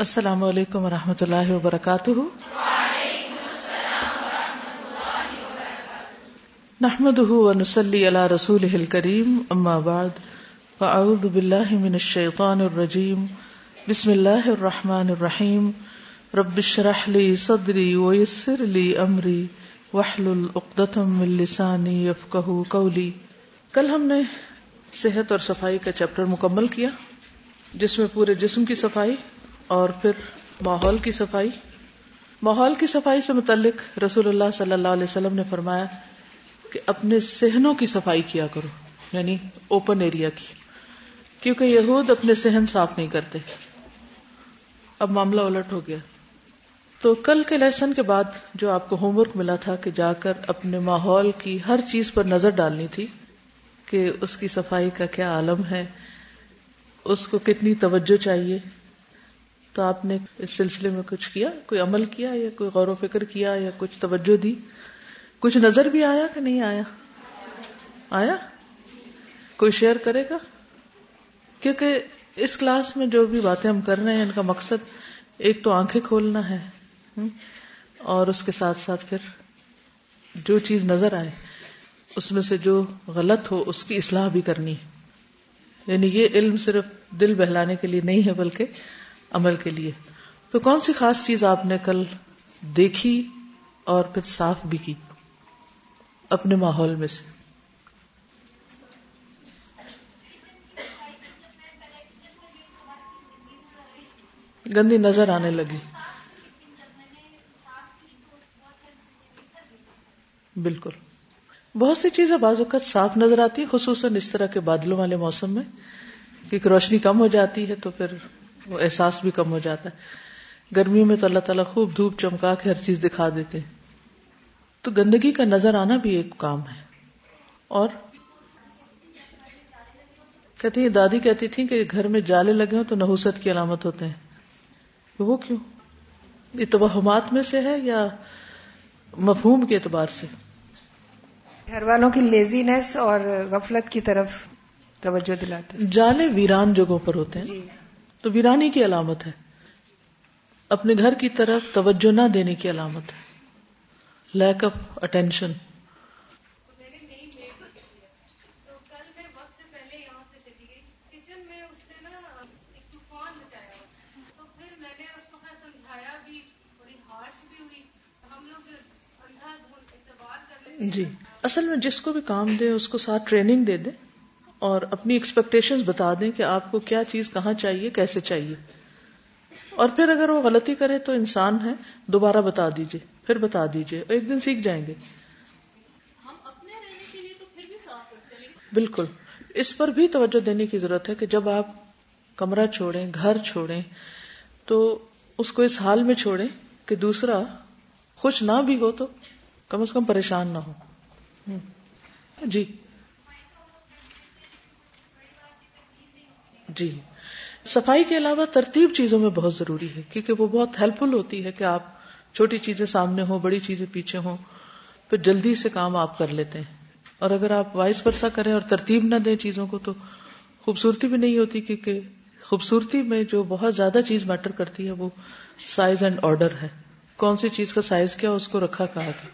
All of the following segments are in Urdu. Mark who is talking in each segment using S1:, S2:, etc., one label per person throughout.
S1: السلام علیکم ورحمۃ اللہ وبرکاتہ۔ نحمد ونسلی علی رسول کریم اما بعد، فاعوذ باللہ من الشیطان الرجیم، بسم اللہ الرحمن الرحیم۔ رب اشرح لی صدری ویسر لی امری، واحلل عقدۃ من لسانی یفقهوا قولی۔ کل ہم نے صحت اور صفائی کا چیپٹر مکمل کیا، جس میں پورے جسم کی صفائی اور پھر ماحول کی صفائی۔ ماحول کی صفائی سے متعلق رسول اللہ صلی اللہ علیہ وسلم نے فرمایا کہ اپنے سہنوں کی صفائی کیا کرو یعنی اوپن ایریا کی۔ کیونکہ یہود اپنے سہن صاف نہیں کرتے۔ اب معاملہ الٹ ہو گیا۔ تو کل کے لیسن کے بعد جو آپ کو ہوم ورک ملا تھا کہ جا کر اپنے ماحول کی ہر چیز پر نظر ڈالنی تھی کہ اس کی صفائی کا کیا عالم ہے، اس کو کتنی توجہ چاہیے۔ تو آپ نے اس سلسلے میں کچھ کیا؟ کوئی عمل کیا یا کوئی غور و فکر کیا یا کچھ توجہ دی؟ کچھ نظر بھی آیا کہ نہیں آیا؟ آیا؟ کوئی شیئر کرے گا؟ کیونکہ اس کلاس میں جو بھی باتیں ہم کر رہے ہیں، ان کا مقصد ایک تو آنکھیں کھولنا ہے اور اس کے ساتھ ساتھ پھر جو چیز نظر آئے، اس میں سے جو غلط ہو، اس کی اصلاح بھی کرنی ہے۔ یعنی یہ علم صرف دل بہلانے کے لیے نہیں ہے، بلکہ عمل کے لیے۔ تو کون سی خاص چیز آپ نے کل دیکھی اور پھر صاف بھی کی؟ اپنے ماحول میں سے۔ گندی نظر آنے لگی۔ بالکل۔ بہت سی چیزیں بعض اوقات صاف نظر آتی ہیں، خصوصاً اس طرح کے بادلوں والے موسم میں، کیونکہ روشنی کم ہو جاتی ہے تو پھر وہ احساس بھی کم ہو جاتا ہے۔ گرمیوں میں تو اللہ تعالیٰ خوب دھوپ چمکا کے ہر چیز دکھا دیتے ہیں۔ تو گندگی کا نظر آنا بھی ایک کام ہے۔ اور کہتی ہیں دادی کہتی تھی کہ گھر میں جالے لگے ہوں تو نحوست کی علامت ہوتے ہیں۔ وہ کیوں؟ یہ توہمات میں سے ہے یا مفہوم کے اعتبار سے؟
S2: گھر والوں کی لیزینس اور غفلت کی طرف توجہ دلاتے
S1: جالے ویران جگہوں پر ہوتے ہیں۔ جی۔ تو ویرانی کی علامت ہے۔ اپنے گھر کی طرف توجہ نہ دینے کی علامت ہے۔ لیک آف اٹینشن جی۔ اصل میں جس کو بھی کام دے، اس کو ساتھ ٹریننگ دے دے۔ اور اپنی ایکسپیکٹیشن بتا دیں کہ آپ کو کیا چیز کہاں چاہیے کیسے چاہیے۔ اور پھر اگر وہ غلطی کرے تو انسان ہے دوبارہ بتا دیجیے پھر بتا دیجیے ایک دن سیکھ جائیں گے۔ بالکل۔ اس پر بھی توجہ دینے کی ضرورت ہے کہ جب آپ کمرہ چھوڑیں گھر چھوڑیں تو اس کو اس حال میں چھوڑیں کہ دوسرا خوش نہ بھی ہو تو کم از کم پریشان نہ ہو۔ جی۔ جی صفائی کے علاوہ ترتیب چیزوں میں بہت ضروری ہے کیونکہ وہ بہت ہیلپ فل ہوتی ہے کہ آپ چھوٹی چیزیں سامنے ہوں بڑی چیزیں پیچھے ہوں پھر جلدی سے کام آپ کر لیتے ہیں۔ اور اگر آپ وائس پرسا کریں اور ترتیب نہ دیں چیزوں کو تو خوبصورتی بھی نہیں ہوتی کیونکہ خوبصورتی میں جو بہت زیادہ چیز میٹر کرتی ہے وہ سائز اینڈ آرڈر ہے۔ کون سی چیز کا سائز کیا اس کو رکھا کہا گیا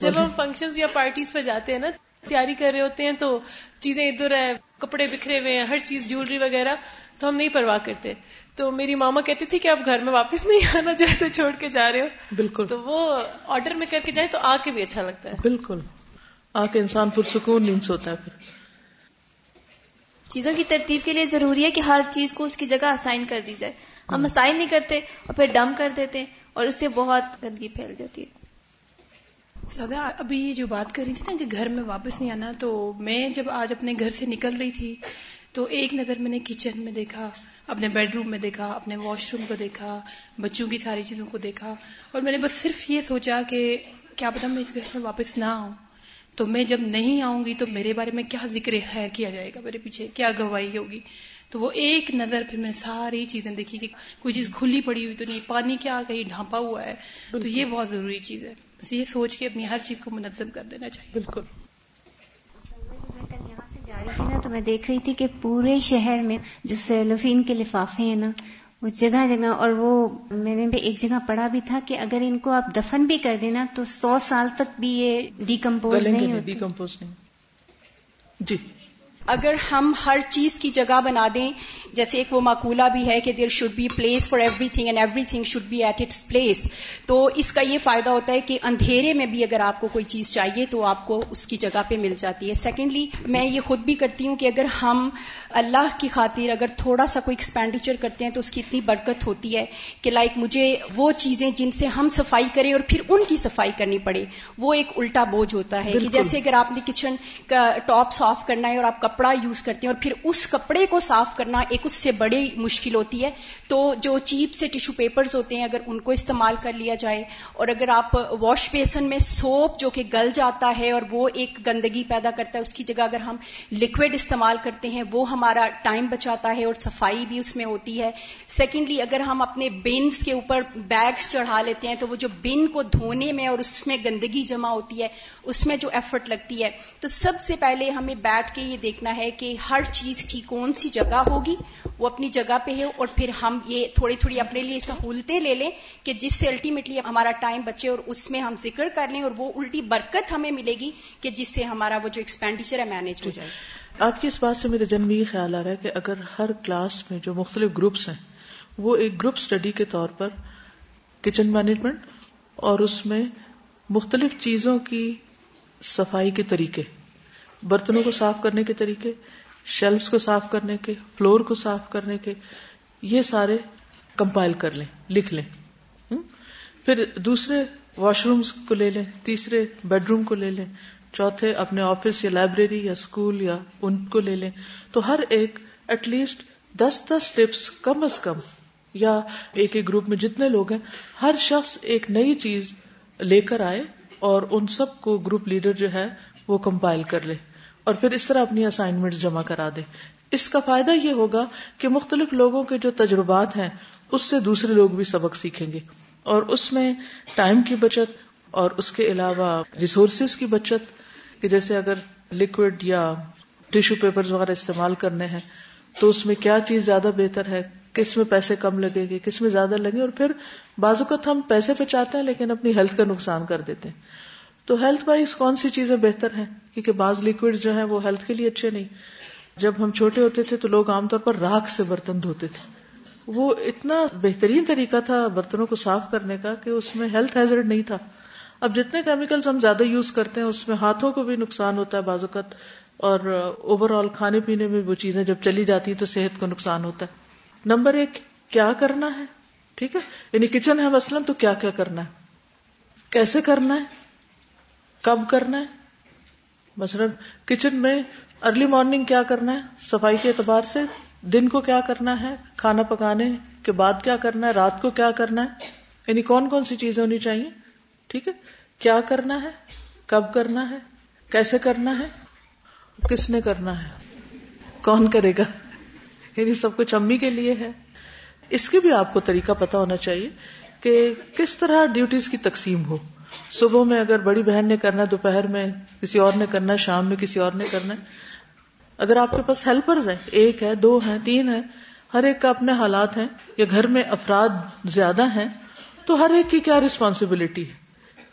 S3: جب ہم فنکشن یا پارٹیز پہ جاتے ہیں نا تیاری کر رہے ہوتے ہیں تو چیزیں ادھر ہے کپڑے بکھرے ہوئے ہیں ہر چیز جیولری وغیرہ تو ہم نہیں پرواہ کرتے۔ تو میری ماما کہتی تھی کہ آپ گھر میں واپس نہیں آنا جیسے چھوڑ کے جا رہے ہو۔
S1: بالکل۔
S3: تو وہ آرڈر میں کر کے جائیں تو آ کے بھی اچھا لگتا ہے۔
S1: بالکل۔ آ کے انسان پرسکون نیند سوتا ہے پھر۔
S4: چیزوں کی ترتیب کے لیے ضروری ہے کہ ہر چیز کو اس کی جگہ اسائن کر دی جائے۔ ہم اسائن نہیں کرتے اور پھر ڈم کر دیتے اور اس سے بہت گندگی پھیل جاتی ہے۔
S5: سدا ابھی یہ جو بات کر رہی تھی نا کہ گھر میں واپس نہیں آنا تو میں جب آج اپنے گھر سے نکل رہی تھی تو ایک نظر میں نے کچن میں دیکھا اپنے بیڈ روم میں دیکھا اپنے واش روم کو دیکھا بچوں کی ساری چیزوں کو دیکھا اور میں نے بس صرف یہ سوچا کہ کیا پتا میں اس گھر میں واپس نہ آؤں۔ تو میں جب نہیں آؤں گی تو میرے بارے میں کیا ذکر ہے کیا جائے گا میرے پیچھے کیا گواہی ہوگی؟ تو وہ ایک نظر پھر میں نے ساری چیزیں دیکھی کہ کوئی چیز کھلی پڑی ہوئی تو نہیں پانی کیا کہیں ڈھانپا ہوا ہے تو یہ بہت ضروری چیز ہے۔ بس یہ سوچ کے اپنی ہر چیز کو منظم کر دینا چاہیے۔
S1: بالکل۔
S6: جا رہی تھی نا تو میں دیکھ رہی تھی کہ پورے شہر میں جو سیلوفین کے لفافے ہیں نا وہ جگہ جگہ اور وہ میں نے بھی ایک جگہ پڑھا بھی تھا کہ اگر ان کو آپ دفن بھی کر دینا تو سو سال تک بھی یہ ڈیکمپوز نہیں ہوتی۔
S1: ڈیکمپوز نہیں۔ جی۔
S7: اگر ہم ہر چیز کی جگہ بنا دیں جیسے ایک وہ معقولہ بھی ہے کہ there should be place for everything and everything should be at its place تو اس کا یہ فائدہ ہوتا ہے کہ اندھیرے میں بھی اگر آپ کو کوئی چیز چاہیے تو آپ کو اس کی جگہ پہ مل جاتی ہے۔ سیکنڈلی میں یہ خود بھی کرتی ہوں کہ اگر ہم اللہ کی خاطر اگر تھوڑا سا کوئی ایکسپینڈیچر کرتے ہیں تو اس کی اتنی برکت ہوتی ہے کہ لائک مجھے وہ چیزیں جن سے ہم صفائی کریں اور پھر ان کی صفائی کرنی پڑے۔ وہ ایک الٹا بوجھ ہوتا ہے کہ جیسے اگر آپ نے کچن کا ٹاپ صاف کرنا ہے اور آپ کپڑا یوز کرتے ہیں اور پھر اس کپڑے کو صاف کرنا ایک اس سے بڑی مشکل ہوتی ہے۔ تو جو چیپ سے ٹیشو پیپرز ہوتے ہیں، اگر ان کو استعمال کر لیا جائے اور اگر آپ واش بیسن میں سوپ جو کہ گل جاتا ہے اور وہ ایک گندگی پیدا کرتا ہے، اس کی جگہ اگر ہم لکوڈ استعمال کرتے ہیں، وہ ہمارا ٹائم بچاتا ہے اور صفائی بھی اس میں ہوتی ہے۔ سیکنڈلی اگر ہم اپنے بینس کے اوپر بیگس چڑھا لیتے ہیں، تو وہ جو بن کو دھونے میں اور اس میں گندگی جمع ہوتی ہے، اس میں جو ایفرٹ لگتی ہے۔ تو سب سے پہلے ہمیں بیٹھ کے یہ دیکھنا ہے کہ ہر چیز کی کون سی جگہ ہوگی، وہ اپنی جگہ پہ ہے اور پھر ہم یہ تھوڑی تھوڑی اپنے لیے سہولتیں لے لیں کہ جس سے الٹیمیٹلی ہمارا ٹائم بچے اور اس میں ہم ذکر کر لیں اور وہ الٹی برکت ہمیں ملے گی کہ جس سے ہمارا وہ جو ایکسپینڈیچر ہے مینج ہو جائے۔
S1: آپ کی اس بات سے میرے جنم یہ خیال آ رہا ہے کہ اگر ہر کلاس میں جو مختلف گروپس ہیں، وہ ایک گروپ اسٹڈی کے طور پر کچن مینجمنٹ اور اس میں مختلف چیزوں کی صفائی کے طریقے برتنوں کو صاف کرنے کے طریقے شیلفس کو صاف کرنے کے فلور کو صاف کرنے کے، یہ سارے کمپائل کر لیں، لکھ لیں۔ پھر دوسرے واش رومس کو لے لیں، تیسرے بیڈ روم کو لے لیں، چوتھے اپنے آفس یا لائبریری یا اسکول یا ان کو لے لیں۔ تو ہر ایک ایٹ لیسٹ دس دس ٹپس کم از کم، یا ایک ایک گروپ میں جتنے لوگ ہیں، ہر شخص ایک نئی چیز لے کر آئے اور ان سب کو گروپ لیڈر جو ہے وہ کمپائل کر لے۔ اور پھر اس طرح اپنی اسائنمنٹ جمع کرا دے۔ اس کا فائدہ یہ ہوگا کہ مختلف لوگوں کے جو تجربات ہیں، اس سے دوسرے لوگ بھی سبق سیکھیں گے۔ اور اس میں ٹائم کی بچت اور اس کے علاوہ ریسورسز کی بچت، کہ جیسے اگر لکوڈ یا ٹیشو پیپر وغیرہ استعمال کرنے ہیں، تو اس میں کیا چیز زیادہ بہتر ہے، کس میں پیسے کم لگے گے، کس میں زیادہ لگے اور پھر بعض اوقات ہم پیسے بچاتے ہیں لیکن اپنی ہیلتھ کا نقصان کر دیتے ہیں۔ تو ہیلتھ وائز کون سی چیزیں بہتر ہیں؟ کیونکہ بعض لکوڈ جو ہے وہ ہیلتھ کے لیے اچھے نہیں۔ جب ہم چھوٹے ہوتے تھے تو لوگ عام طور پر راکھ سے برتن دھوتے تھے۔ وہ اتنا بہترین طریقہ تھا برتنوں کو صاف کرنے کا کہ اس میں ہیلتھ ہیزرڈ نہیں تھا۔ اب جتنے کیمیکلز ہم زیادہ یوز کرتے ہیں، اس میں ہاتھوں کو بھی نقصان ہوتا ہے بعض اوقات، اور اوور آل کھانے پینے میں وہ چیزیں جب چلی جاتی ہیں تو صحت کو نقصان ہوتا ہے۔ نمبر ایک، کیا کرنا ہے؟ ٹھیک ہے؟ یعنی کچن ہے مثلاً تو کیا کیا کرنا ہے؟ کیسے کرنا ہے؟ کب کرنا ہے؟ مثلاً کچن میں ارلی مارننگ کیا کرنا ہے؟ صفائی کے اعتبار سے دن کو کیا کرنا ہے؟ کھانا پکانے کے بعد کیا کرنا ہے؟ رات کو کیا کرنا ہے؟ یعنی کون کون سی چیزیں ہونی چاہیے؟ ٹھیک ہے؟ کیا کرنا ہے؟ کب کرنا ہے؟ کیسے کرنا ہے؟ کس نے کرنا ہے؟ کون کرے گا؟ یعنی سب کچھ امی کے لیے ہے۔ اس کے بھی آپ کو طریقہ پتا ہونا چاہیے کہ کس طرح ڈیوٹیز کی تقسیم ہو؟ صبح میں اگر بڑی بہن نے کرنا دوپہر میں کسی اور نے کرنا شام میں کسی اور نے کرنا اگر آپ کے پاس ہیلپرز ہیں، ایک ہے، دو ہیں، تین ہے ہر ایک کا اپنے حالات ہیں یا گھر میں افراد زیادہ ہیں، تو ہر ایک کی کیا ریسپانسبلٹی ہے؟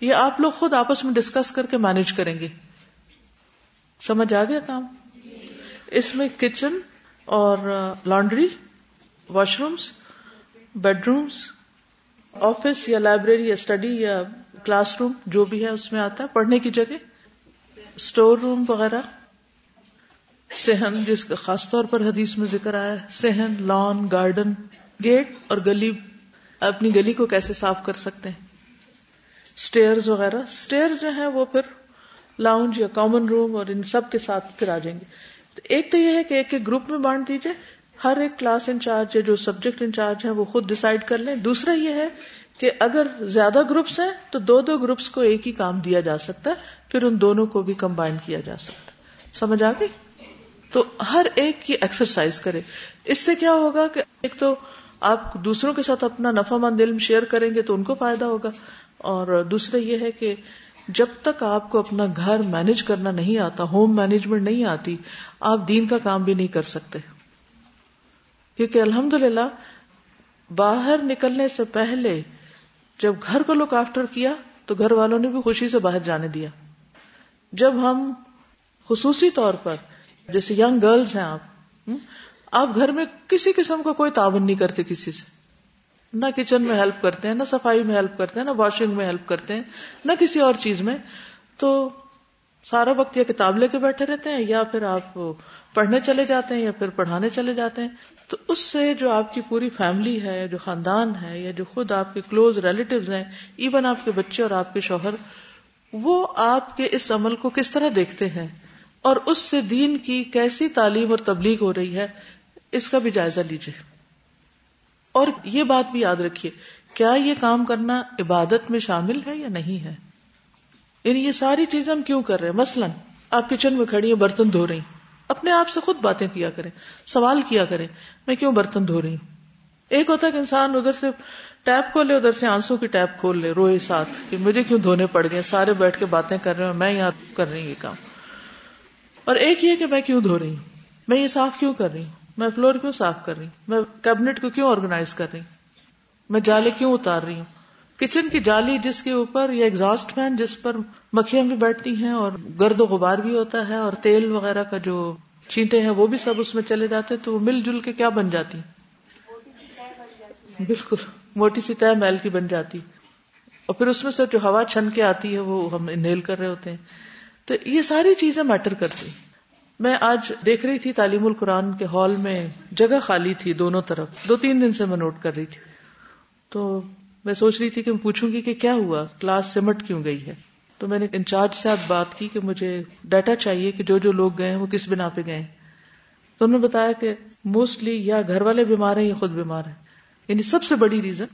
S1: یہ آپ لوگ خود آپس میں ڈسکس کر کے مینج کریں گے۔ سمجھ آ گیا کام؟ اس میں کچن اور laundry washrooms bedrooms office یا لائبریری یا اسٹڈی یا کلاس روم جو بھی ہے اس میں آتا ہے، پڑھنے کی جگہ، اسٹور روم وغیرہ سہن جس کا خاص طور پر حدیث میں ذکر آیا ہے سہن لان، گارڈن، گیٹ اور گلی، اپنی گلی کو کیسے صاف کر سکتے ہیں؟ اسٹیئر وغیرہ۔ اسٹیئر جو ہے وہ پھر لاؤنج یا کامن روم اور ان سب کے ساتھ پھر آ جائیں گے۔ ایک تو یہ ہے کہ ایک ایک گروپ میں بانٹ دیجیے ہر ایک کلاس انچارج یا جو سبجیکٹ انچارج ہے وہ خود ڈسائڈ کر لیں۔ دوسرا یہ ہے کہ اگر زیادہ گروپس ہیں تو دو دو گروپس کو ایک ہی کام دیا جا سکتا ہے، پھر ان دونوں کو بھی کمبائن کیا جا سکتا ہے۔ سمجھ آ گئی؟ تو ہر ایک کی ایکسرسائز کرے۔ اس سے کیا ہوگا کہ ایک تو آپ دوسروں کے ساتھ اپنا نفع مند علم شیئر کریں گے تو ان کو فائدہ ہوگا۔ اور دوسرا یہ ہے کہ جب تک آپ کو اپنا گھر مینج کرنا نہیں آتا ہوم مینجمنٹ نہیں آتی، آپ دین کا کام بھی نہیں کر سکتے۔ کیونکہ الحمد للہ باہر نکلنے سے پہلے جب گھر کو لک آفٹر کیا تو گھر والوں نے بھی خوشی سے باہر جانے دیا۔ جب ہم خصوصی طور پر جیسے ینگ گرلز ہیں آپ آپ گھر میں کسی قسم کا کوئی تعاون نہیں کرتے کسی سے۔ نہ کچن میں ہیلپ کرتے ہیں، نہ صفائی میں ہیلپ کرتے ہیں، نہ واشنگ میں ہیلپ کرتے ہیں، نہ کسی اور چیز میں۔ تو سارا وقت یا کتاب لے کے بیٹھے رہتے ہیں یا پھر آپ پڑھنے چلے جاتے ہیں یا پھر پڑھانے چلے جاتے ہیں۔ تو اس سے جو آپ کی پوری فیملی ہے، جو خاندان ہے یا جو خود آپ کے کلوز ریلیٹیوز ہیں، ایون آپ کے بچے اور آپ کے شوہر، وہ آپ کے اس عمل کو کس طرح دیکھتے ہیں؟ اور اس سے دین کی کیسی تعلیم اور تبلیغ ہو رہی ہے، اس کا بھی جائزہ لیجیے اور یہ بات بھی یاد رکھیے، کیا یہ کام کرنا عبادت میں شامل ہے یا نہیں ہے؟ یعنی یہ ساری چیزیں ہم کیوں کر رہے ہیں؟ مثلاً آپ کچن میں کھڑی ہیں، برتن دھو رہی اپنے آپ سے خود باتیں کیا کریں، سوال کیا کریں، میں کیوں برتن دھو رہی ہوں؟ ایک ہوتا ہے کہ انسان ادھر سے ٹیپ کھولے ادھر سے آنسو کی ٹیپ کھول لے، روئے ساتھ کہ مجھے کیوں دھونے پڑ گئے، سارے بیٹھ کے باتیں کر رہے ہیں میں یہاں کر رہی ہوں یہ کام۔ اور ایک یہ کہ میں کیوں دھو رہی ہوں؟ میں یہ صاف کیوں کر رہی ہوں؟ میں فلور کیوں صاف کر رہی ہوں؟ میں کیبنٹ کو کیوں آرگنائز کر رہی ہوں؟ میں جالے کیوں اتار رہی ہوں؟ کچن کی جالی جس کے اوپر یا ایگزاسٹ فین جس پر مکھیاں بھی بیٹھتی ہیں اور گرد و غبار بھی ہوتا ہے اور تیل وغیرہ کا جو چینٹے ہیں وہ بھی سب اس میں چلے جاتے تو مل جل کے کیا بن جاتی؟ بالکل، موٹی سی طے میل کی بن جاتی۔ اور پھر اس میں سے جو ہوا چھن کے آتی ہے، وہ ہم انہیل کر رہے ہوتے ہیں۔ تو یہ ساری چیزیں میٹر کرتی۔ میں آج دیکھ رہی تھی تعلیم القرآن کے ہال میں جگہ خالی تھی دونوں طرف۔ دو تین دن سے میں نوٹ کر رہی تھی۔ تو میں سوچ رہی تھی کہ میں پوچھوں گی کہ کیا ہوا؟ کلاس سمٹ کیوں گئی ہے؟ تو میں نے انچارج سے آپ بات کی کہ مجھے ڈیٹا چاہیے کہ جو جو لوگ گئے ہیں وہ کس بنا پہ گئے تو انہوں نے بتایا کہ موسٹلی یا گھر والے بیمار ہیں یا خود بیمار ہیں۔ یعنی سب سے بڑی ریزن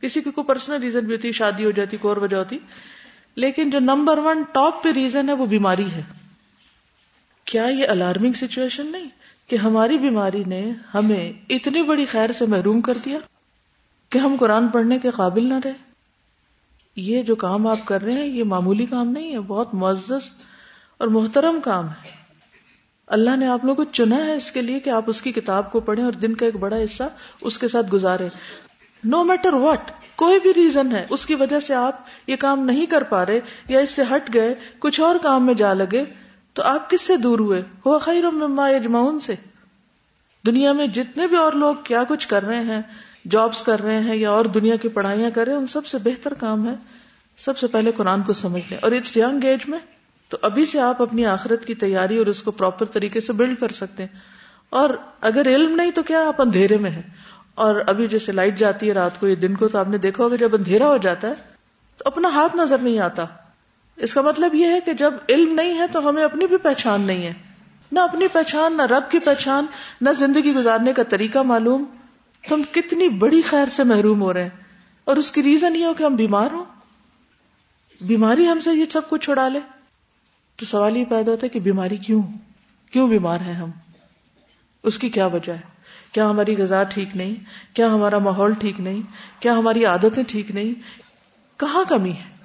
S1: کسی کی کوئی پرسنل ریزن بھی ہوتی، شادی ہو جاتی، کوئی اور وجہ ہوتی، لیکن جو نمبر ون ٹاپ پہ ریزن ہے وہ بیماری ہے۔ کیا یہ الارمنگ سچویشن نہیں کہ ہماری بیماری نے ہمیں اتنی بڑی خیر سے محروم کر دیا؟ کہ ہم قرآن پڑھنے کے قابل نہ رہے۔ یہ جو کام آپ کر رہے ہیں، یہ معمولی کام نہیں ہے، بہت معزز اور محترم کام ہے۔ اللہ نے آپ لوگوں کو چنا ہے اس کے لیے کہ آپ اس کی کتاب کو پڑھیں اور دن کا ایک بڑا حصہ اس کے ساتھ گزارے نو میٹر واٹ کوئی بھی ریزن ہے، اس کی وجہ سے آپ یہ کام نہیں کر پا رہے یا اس سے ہٹ گئے، کچھ اور کام میں جا لگے، تو آپ کس سے دور ہوئے؟ ہو خیر مما اجمعون سے۔ دنیا میں جتنے بھی اور لوگ کیا کچھ کر رہے ہیں جابس کر رہے ہیں یا اور دنیا کی پڑھائیاں کر رہے ہیں، ان سب سے بہتر کام ہے سب سے پہلے قرآن کو سمجھ لیں اور اٹس ینگ ایج میں تو ابھی سے آپ اپنی آخرت کی تیاری اور اس کو پراپر طریقے سے بلڈ کر سکتے ہیں۔ اور اگر علم نہیں تو کیا آپ اندھیرے میں ہیں؟ اور ابھی جیسے لائٹ جاتی ہے رات کو، یہ دن کو تو آپ نے دیکھا ہوگا، جب اندھیرا ہو جاتا ہے تو اپنا ہاتھ نظر نہیں آتا۔ اس کا مطلب یہ ہے کہ جب علم نہیں ہے تو ہمیں اپنی بھی پہچان نہیں ہے۔ نہ اپنی پہچان، نہ رب کی پہچان، نہ زندگی گزارنے کا طریقہ معلوم۔ تو ہم کتنی بڑی خیر سے محروم ہو رہے ہیں۔ اور اس کی ریزن یہ ہو کہ ہم بیمار ہوں۔ بیماری ہم سے یہ سب کچھ چھڑا لے۔ تو سوال یہ پیدا ہوتا ہے کہ بیماری کیوں؟ کیوں بیمار ہیں ہم؟ اس کی کیا وجہ ہے؟ کیا ہماری غذا ٹھیک نہیں؟ کیا ہمارا ماحول ٹھیک نہیں؟ کیا ہماری عادتیں ٹھیک نہیں؟ کہاں کمی ہے؟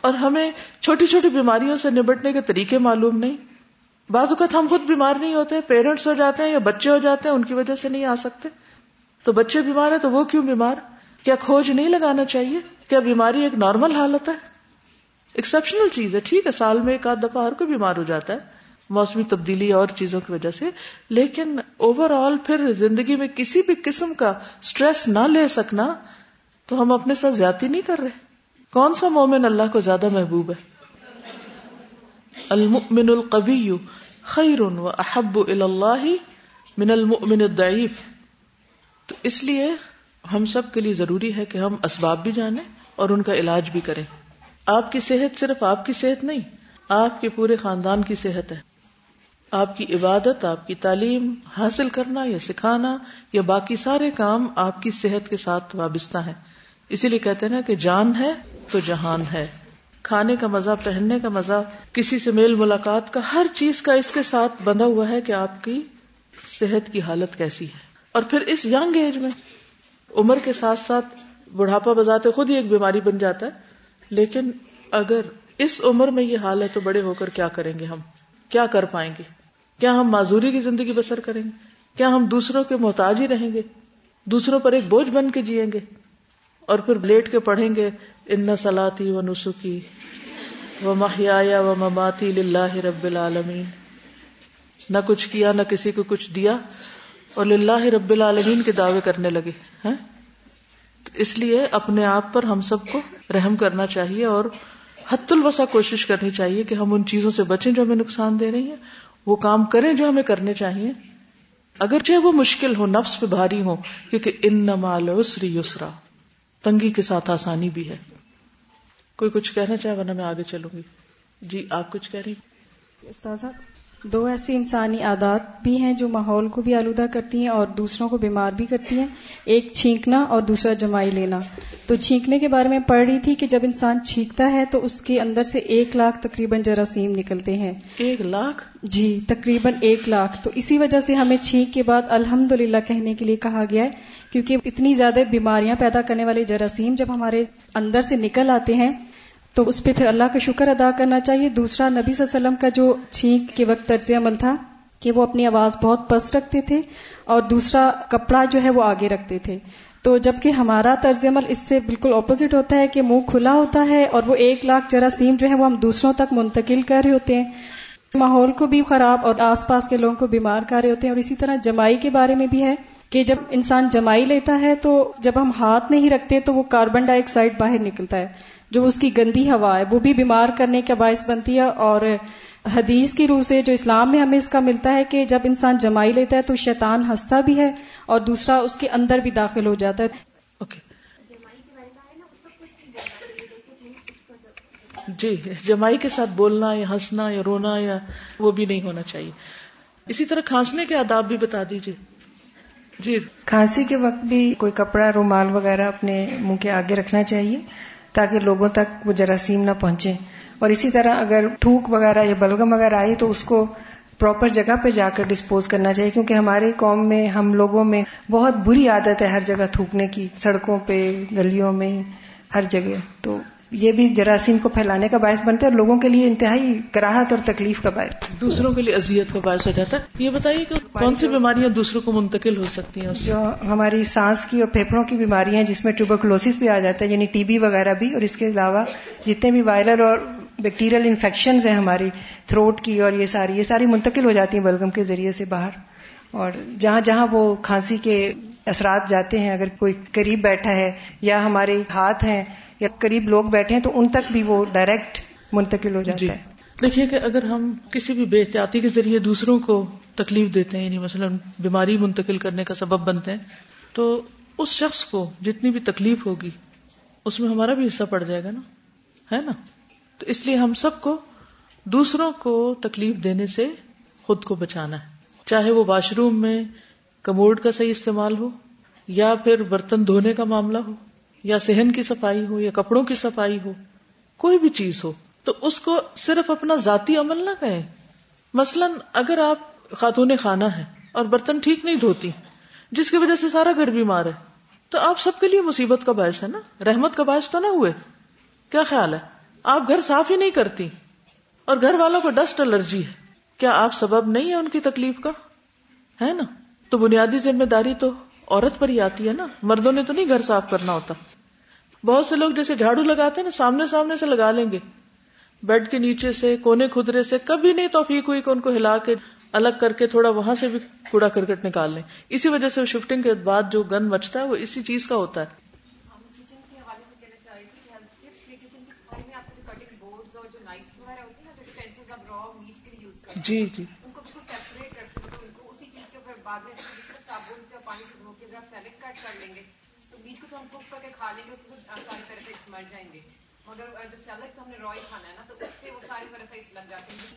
S1: اور ہمیں چھوٹی چھوٹی بیماریوں سے نبٹنے کے طریقے معلوم نہیں۔ بعض اوقات ہم خود بیمار نہیں ہوتے، پیرنٹس ہو جاتے ہیں یا بچے ہو جاتے ہیں، ان کی وجہ سے نہیں آ سکتے۔ تو بچے بیمار ہیں تو وہ کیوں بیمار؟ کیا کھوج نہیں لگانا چاہیے؟ کیا بیماری ایک نارمل حالت ہے؟ ایکسپشنل چیز ہے، ٹھیک ہے، سال میں ایک آدھ دفعہ ہر کوئی بیمار ہو جاتا ہے، موسمی تبدیلی اور چیزوں کی وجہ سے، لیکن اوور آل پھر زندگی میں کسی بھی قسم کا اسٹریس نہ لے سکنا تو ہم اپنے ساتھ زیادتی نہیں کر رہے۔ کون سا مومن اللہ کو زیادہ محبوب ہے؟ المؤمن القوی خیر و احب اللہ من المؤمن الضعیف۔ تو اس لیے ہم سب کے لیے ضروری ہے کہ ہم اسباب بھی جانیں اور ان کا علاج بھی کریں۔ آپ کی صحت صرف آپ کی صحت نہیں، آپ کے پورے خاندان کی صحت ہے۔ آپ کی عبادت، آپ کی تعلیم حاصل کرنا یا سکھانا یا باقی سارے کام آپ کی صحت کے ساتھ وابستہ ہیں۔ اسی لیے کہتے ہیں نا کہ جان ہے تو جہان ہے۔ کھانے کا مزہ، پہننے کا مزہ، کسی سے میل ملاقات کا ہر چیز کا اس کے ساتھ بندھا ہوا ہے کہ آپ کی صحت کی حالت کیسی ہے۔ اور پھر اس ینگ ایج میں عمر کے ساتھ ساتھ بڑھاپا بذات خود ہی ایک بیماری بن جاتا ہے۔ لیکن اگر اس عمر میں یہ حال ہے تو بڑے ہو کر کیا کریں گے ہم؟ کیا کر پائیں گے؟ کیا ہم معذوری کی زندگی بسر کریں گے؟ کیا ہم دوسروں کے محتاج ہی رہیں گے؟ دوسروں پر ایک بوجھ بن کے جیئیں گے؟ اور پھر لیٹ کے پڑھیں گے، ان سلاتی و نسخی و محیا و مماتی لاہ رب العالمین نہ کچھ کیا، نہ کسی کو کچھ دیا۔ اور لاہ رب العالمین کے دعوے کرنے لگے ہیں اس لیے اپنے آپ پر ہم سب کو رحم کرنا چاہیے اور حت الوسا کوشش کرنی چاہیے کہ ہم ان چیزوں سے بچیں جو ہمیں نقصان دے رہی ہیں، وہ کام کریں جو ہمیں کرنے چاہیے۔ اگرچہ وہ مشکل ہو، نفس پہ بھاری ہو، کیونکہ ان نمال یسرا، تنگی کے ساتھ آسانی بھی ہے۔ کوئی کچھ کہنا چاہے ورنہ میں آگے چلوں گی۔ جی آپ کچھ کہہ رہی
S8: استاذہ دو ایسی انسانی عادات بھی ہیں جو ماحول کو بھی آلودہ کرتی ہیں اور دوسروں کو بیمار بھی کرتی ہیں۔ ایک چھینکنا اور دوسرا جمائی لینا۔ تو چھینکنے کے بارے میں پڑھ رہی تھی کہ جب انسان چھینکتا ہے تو اس کے اندر سے ایک لاکھ تقریباً جراثیم نکلتے ہیں۔
S1: ایک لاکھ؟
S8: جی تقریباً ایک لاکھ۔ تو اسی وجہ سے ہمیں چھینک کے بعد الحمد کہنے کے لیے کہا گیا ہے کیونکہ اتنی زیادہ بیماریاں پیدا کرنے والے جراثیم جب ہمارے اندر سے نکل آتے ہیں تو اس پہ پھر اللہ کا شکر ادا کرنا چاہیے۔ دوسرا، نبی صلی اللہ علیہ وسلم کا جو چھینک کے وقت طرز عمل تھا کہ وہ اپنی آواز بہت پست رکھتے تھے اور دوسرا، کپڑا جو ہے وہ آگے رکھتے تھے۔ تو جبکہ ہمارا طرز عمل اس سے بالکل اپوزٹ ہوتا ہے کہ منہ کھلا ہوتا ہے اور وہ ایک لاکھ جراثیم جو ہے وہ ہم دوسروں تک منتقل کر رہے ہوتے ہیں۔ ماحول کو بھی خراب اور آس پاس کے لوگوں کو بیمار کر رہے ہوتے ہیں۔ اور اسی طرح جمائی کے بارے میں بھی ہے کہ جب انسان جمائی لیتا ہے تو جب ہم ہاتھ نہیں رکھتے تو وہ کاربن ڈائی آکسائڈ باہر نکلتا ہے۔ جو اس کی گندی ہوا ہے وہ بھی بیمار کرنے کا باعث بنتی ہے اور حدیث کی روح سے جو اسلام میں ہمیں اس کا ملتا ہے کہ جب انسان جمائی لیتا ہے تو شیطان ہنستا بھی ہے اور دوسرا اس کے اندر بھی داخل ہو جاتا ہے۔
S1: جی جمائی کے ساتھ بولنا یا ہنسنا یا رونا یا وہ بھی نہیں ہونا چاہیے۔ اسی طرح کھانسنے کے آداب بھی بتا دیجیے جی۔
S2: کھانسی کے وقت بھی کوئی کپڑا رومال وغیرہ اپنے منہ کے آگے رکھنا چاہیے۔ تاکہ لوگوں تک وہ جراثیم نہ پہنچے۔ اور اسی طرح اگر تھوک وغیرہ یا بلغم وغیرہ آئی تو اس کو پراپر جگہ پہ جا کر ڈسپوز کرنا چاہیے، کیونکہ ہماری قوم میں، ہم لوگوں میں بہت بری عادت ہے ہر جگہ تھوکنے کی، سڑکوں پہ، گلیوں میں، ہر جگہ۔ تو یہ بھی جراثیم کو پھیلانے کا باعث بنتا ہے اور لوگوں کے لیے انتہائی کراہت اور تکلیف کا باعث
S1: دوسروں کے لیے اذیت کا باعث ہو جاتا ہے۔ یہ بتائیے کہ کون سی بیماریاں دوسروں کو منتقل ہو سکتی ہیں
S2: جو ہماری سانس کی اور پھیپڑوں کی بیماریاں جس میں ٹوبرکلوسس بھی آ جاتا ہے یعنی ٹی بی وغیرہ بھی اور اس کے علاوہ جتنے بھی وائرل اور بیکٹیریل انفیکشنز ہیں ہماری تھروٹ کی اور یہ ساری یہ ساری منتقل ہو جاتی ہیں بلگم کے ذریعے سے باہر۔ اور جہاں جہاں وہ کھانسی کے اثرات جاتے ہیں اگر کوئی قریب بیٹھا ہے یا ہمارے ہاتھ ہیں یا قریب لوگ بیٹھے ہیں تو ان تک بھی وہ ڈائریکٹ منتقل ہو جاتا جی. ہے۔
S1: دیکھیے کہ اگر ہم کسی بھی بے احتیاطی کے ذریعے دوسروں کو تکلیف دیتے ہیں یعنی مثلا بیماری منتقل کرنے کا سبب بنتے ہیں تو اس شخص کو جتنی بھی تکلیف ہوگی اس میں ہمارا بھی حصہ پڑ جائے گا نا؟ ہے نا؟ تو اس لیے ہم سب کو دوسروں کو تکلیف دینے سے خود کو بچانا ہے۔ چاہے وہ واش روم میں کموڈ کا صحیح استعمال ہو یا پھر برتن دھونے کا معاملہ ہو۔ یا صحن کی صفائی ہو یا کپڑوں کی صفائی ہو، کوئی بھی چیز ہو، تو اس کو صرف اپنا ذاتی عمل نہ کہیں۔ مثلاً اگر آپ خاتون خانہ ہیں اور برتن ٹھیک نہیں دھوتی، جس کی وجہ سے سارا گھر بیمار ہے، تو آپ سب کے لیے مصیبت کا باعث ہے نا؟ رحمت کا باعث تو نہ ہوئے۔ کیا خیال ہے؟ آپ گھر صاف ہی نہیں کرتی اور گھر والوں کو ڈسٹ الرجی ہے۔ کیا آپ سبب نہیں ہے ان کی تکلیف کا؟ ہے نا؟ تو بنیادی ذمہ داری تو عورت پر ہی آتی ہے نا۔ مردوں نے تو نہیں گھر صاف کرنا ہوتا۔ بہت سے لوگ جیسے جھاڑو لگاتے ہیں نا سامنے سامنے سے لگا لیں گے۔ بیڈ کے نیچے سے کونے خدرے سے کبھی نہیں توفیق ہوئی کہ ان کو ہلا کے الگ کر کے تھوڑا وہاں سے بھی کوڑا کرکٹ نکال لیں۔ اسی وجہ سے شفٹنگ کے بعد جو گند مچتا ہے وہ اسی چیز کا ہوتا ہے۔ جی جی۔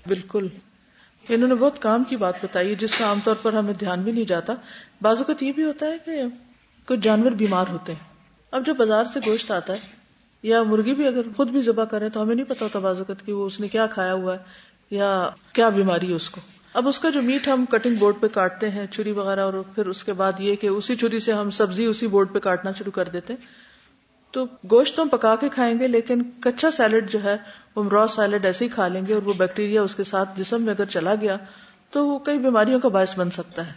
S1: بالکل۔ انہوں نے بہت کام کی بات بتائی، جس کا عام طور پر ہمیں دھیان بھی نہیں جاتا۔ بازو کا یہ بھی ہوتا ہے کہ کچھ جانور بیمار ہوتے ہیں۔ اب جو بازار سے گوشت آتا ہے، یا مرغی بھی اگر خود بھی ذبح کرے، تو ہمیں نہیں پتا ہوتا بازوقت کہ وہ اس نے کیا کھایا ہوا ہے، یا کیا بیماری ہے اس کو۔ اب اس کا جو میٹ ہم کٹنگ بورڈ پہ کاٹتے ہیں، چھری وغیرہ، اور پھر اس کے بعد یہ کہ اسی چھری سے ہم سبزی اسی بورڈ پہ کاٹنا شروع کر دیتے ہیں۔ تو گوشت تو ہم پکا کے کھائیں گے، لیکن کچا سیلڈ جو ہے وہ را سیلڈ ایسے ہی کھا لیں گے اور وہ بیکٹیریا اس کے ساتھ جسم میں اگر چلا گیا، تو وہ کئی بیماریوں کا باعث بن سکتا ہے۔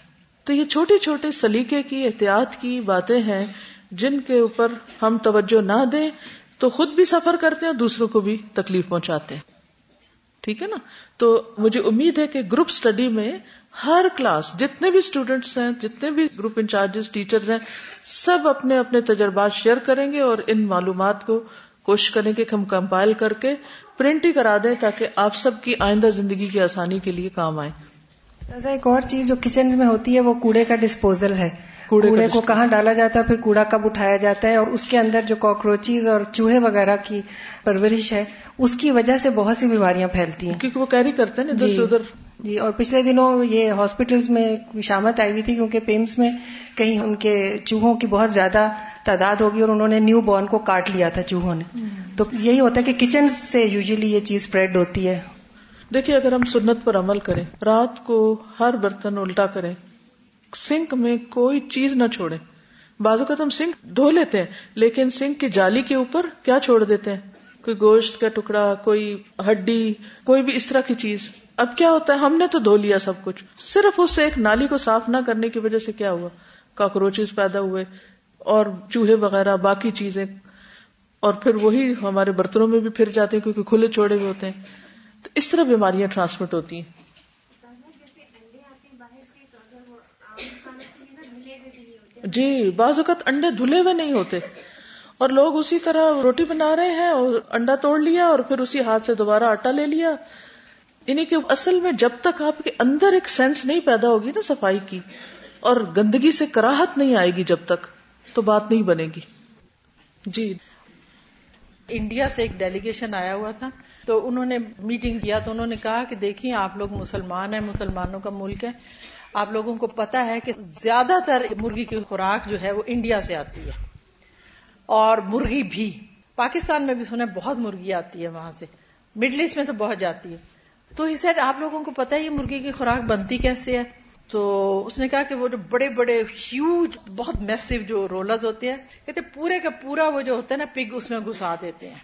S1: تو یہ چھوٹی چھوٹے سلیقے کی، احتیاط کی باتیں ہیں جن کے اوپر ہم توجہ نہ دیں تو خود بھی سفر کرتے ہیں اور دوسروں کو بھی تکلیف پہنچاتے ہیں۔ ٹھیک ہے نا؟ تو مجھے امید ہے کہ گروپ اسٹڈی میں ہر کلاس جتنے بھی اسٹوڈینٹس ہیں جتنے بھی گروپ انچارجز ٹیچرز ہیں سب اپنے اپنے تجربات شیئر کریں گے اور ان معلومات کو کوشش کریں گے کہ ہم کمپائل کر کے پرنٹ ہی کرا دیں تاکہ آپ سب کی آئندہ زندگی کی آسانی کے لیے کام آئے۔
S2: ایک اور چیز جو کچن میں ہوتی ہے وہ کوڑے کا ڈسپوزل ہے۔ کوڑے کو کہاں ڈالا جاتا ہے؟ پھر کوڑا کب اٹھایا جاتا ہے؟ اور اس کے اندر جو کاکروچیز اور چوہے وغیرہ کی پرورش ہے اس کی وجہ سے بہت سی بیماریاں پھیلتی ہیں۔
S1: کیونکہ وہ کیری کرتے ہیں
S2: جی۔
S1: ادھر۔
S2: جی اور پچھلے دنوں یہ ہاسپٹلس میں شامت آئی ہوئی تھی کیونکہ پیمس میں کہیں ان کے چوہوں کی بہت زیادہ تعداد ہوگی اور انہوں نے نیو بورن کو کاٹ لیا تھا چوہوں نے۔ تو یہی ہوتا ہے کہ کچن سے یوزلی یہ چیز اسپریڈ ہوتی ہے۔
S1: دیکھیے اگر ہم سنت پر عمل کریں رات کو ہر برتن الٹا کریں سنک میں کوئی چیز نہ چھوڑے بازو کا تو ہم سنک دھو لیتے ہیں لیکن سنک کی جالی کے اوپر کیا چھوڑ دیتے ہیں؟ کوئی گوشت کا ٹکڑا کوئی ہڈی کوئی بھی اس طرح کی چیز۔ اب کیا ہوتا ہے؟ ہم نے تو دھو لیا سب کچھ۔ صرف اس سے ایک نالی کو صاف نہ کرنے کی وجہ سے کیا ہوا؟ کاکروچز پیدا ہوئے اور چوہے وغیرہ، باقی چیزیں۔ اور پھر وہی ہمارے برتنوں میں بھی پھر جاتے ہیں کیونکہ کھلے چھوڑے ہوئے ہوتے ہیں۔ تو اس طرح بیماریاں ٹرانسمٹ ہوتی ہیں۔ جی بعض اوقات انڈے دھلے ہوئے نہیں ہوتے۔ اور لوگ اسی طرح روٹی بنا رہے ہیں اور انڈا توڑ لیا اور پھر اسی ہاتھ سے دوبارہ آٹا لے لیا۔ یعنی کہ اصل میں جب تک آپ کے اندر ایک سینس نہیں پیدا ہوگی نا صفائی کی، اور گندگی سے کراہت نہیں آئے گی جب تک، تو بات نہیں بنے گی۔ جی۔
S9: انڈیا سے ایک ڈیلیگیشن آیا ہوا تھا، تو انہوں نے میٹنگ کیا، تو انہوں نے کہا کہ دیکھیں، آپ لوگ مسلمان ہیں، مسلمانوں کا ملک ہے۔ آپ لوگوں کو پتا ہے کہ زیادہ تر مرغی کی خوراک جو ہے وہ انڈیا سے آتی ہے۔ اور مرغی بھی۔ پاکستان میں بھی سنا بہت مرغی آتی ہے وہاں سے۔ مڈل ایسٹ میں تو بہت جاتی ہے۔ تو ہی سیٹ آپ لوگوں کو پتا ہے یہ مرغی کی خوراک بنتی کیسے ہے؟ تو اس نے کہا کہ وہ جو بڑے بڑے ہیوج بہت میسو جو رولرز ہوتے ہیں، کہتے پورے کا پورا وہ جو ہوتا ہے نا پگ اس میں گھسا دیتے ہیں۔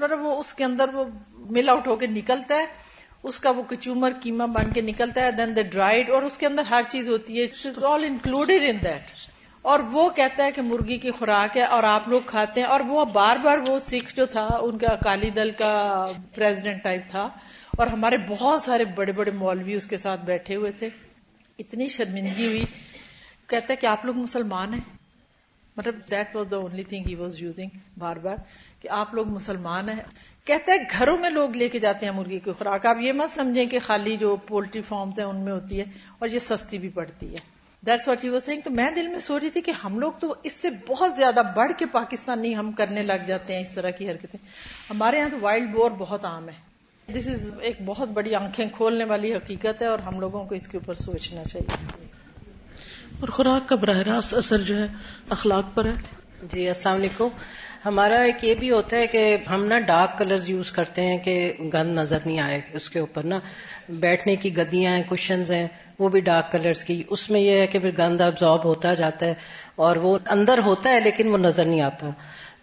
S9: مطلب وہ اس کے اندر وہ مل آؤٹ ہو کے نکلتا ہے، اس کا وہ کچومر کیما بن کے نکلتا ہے دین دا ڈرائیڈ اور اس کے اندر ہر چیز ہوتی ہے۔ آل انکلوڈیڈ ان دیٹ اور وہ کہتا ہے کہ مرغی کی خوراک ہے اور آپ لوگ کھاتے ہیں۔ اور وہ بار بار وہ سکھ جو تھا، ان کا اکالی دل کا پریزیڈنٹ ٹائپ تھا اور ہمارے بہت سارے بڑے بڑے مولوی اس کے ساتھ بیٹھے ہوئے تھے۔ اتنی شرمندگی ہوئی۔ کہتا ہے کہ آپ لوگ مسلمان ہیں۔ مطلب that was the only thing he was using بار بار کہ آپ لوگ مسلمان ہیں۔ کہتا ہے گھروں میں لوگ لے کے جاتے ہیں مرغی کی خوراک۔ آپ یہ مت سمجھیں کہ خالی جو پولٹری فارمز ہیں ان میں ہوتی ہے اور یہ سستی بھی پڑتی ہے۔ دیٹس واٹ یو سینگ تو میں دل میں سوچ رہی تھی کہ ہم لوگ تو اس سے بہت زیادہ بڑھ کے پاکستانی ہم کرنے لگ جاتے ہیں، اس طرح کی حرکتیں۔ ہمارے یہاں تو وائلڈ بور بہت عام ہے۔ دس از ایک بہت بڑی آنکھیں کھولنے والی حقیقت ہے اور ہم لوگوں کو اس کے اوپر سوچنا چاہیے۔
S1: اور خوراک کا براہ راست اثر جو ہے اخلاق پر ہے۔
S10: جی السلام علیکم۔ ہمارا ایک یہ بھی ہوتا ہے کہ ہم نا ڈارک کلرز یوز کرتے ہیں کہ گند نظر نہیں آئے اس کے اوپر نا۔ بیٹھنے کی گدیاں ہیں کشنز ہیں وہ بھی ڈارک کلرز کی۔ اس میں یہ ہے کہ پھر گند ابزارب ہوتا جاتا ہے اور وہ اندر ہوتا ہے لیکن وہ نظر نہیں آتا۔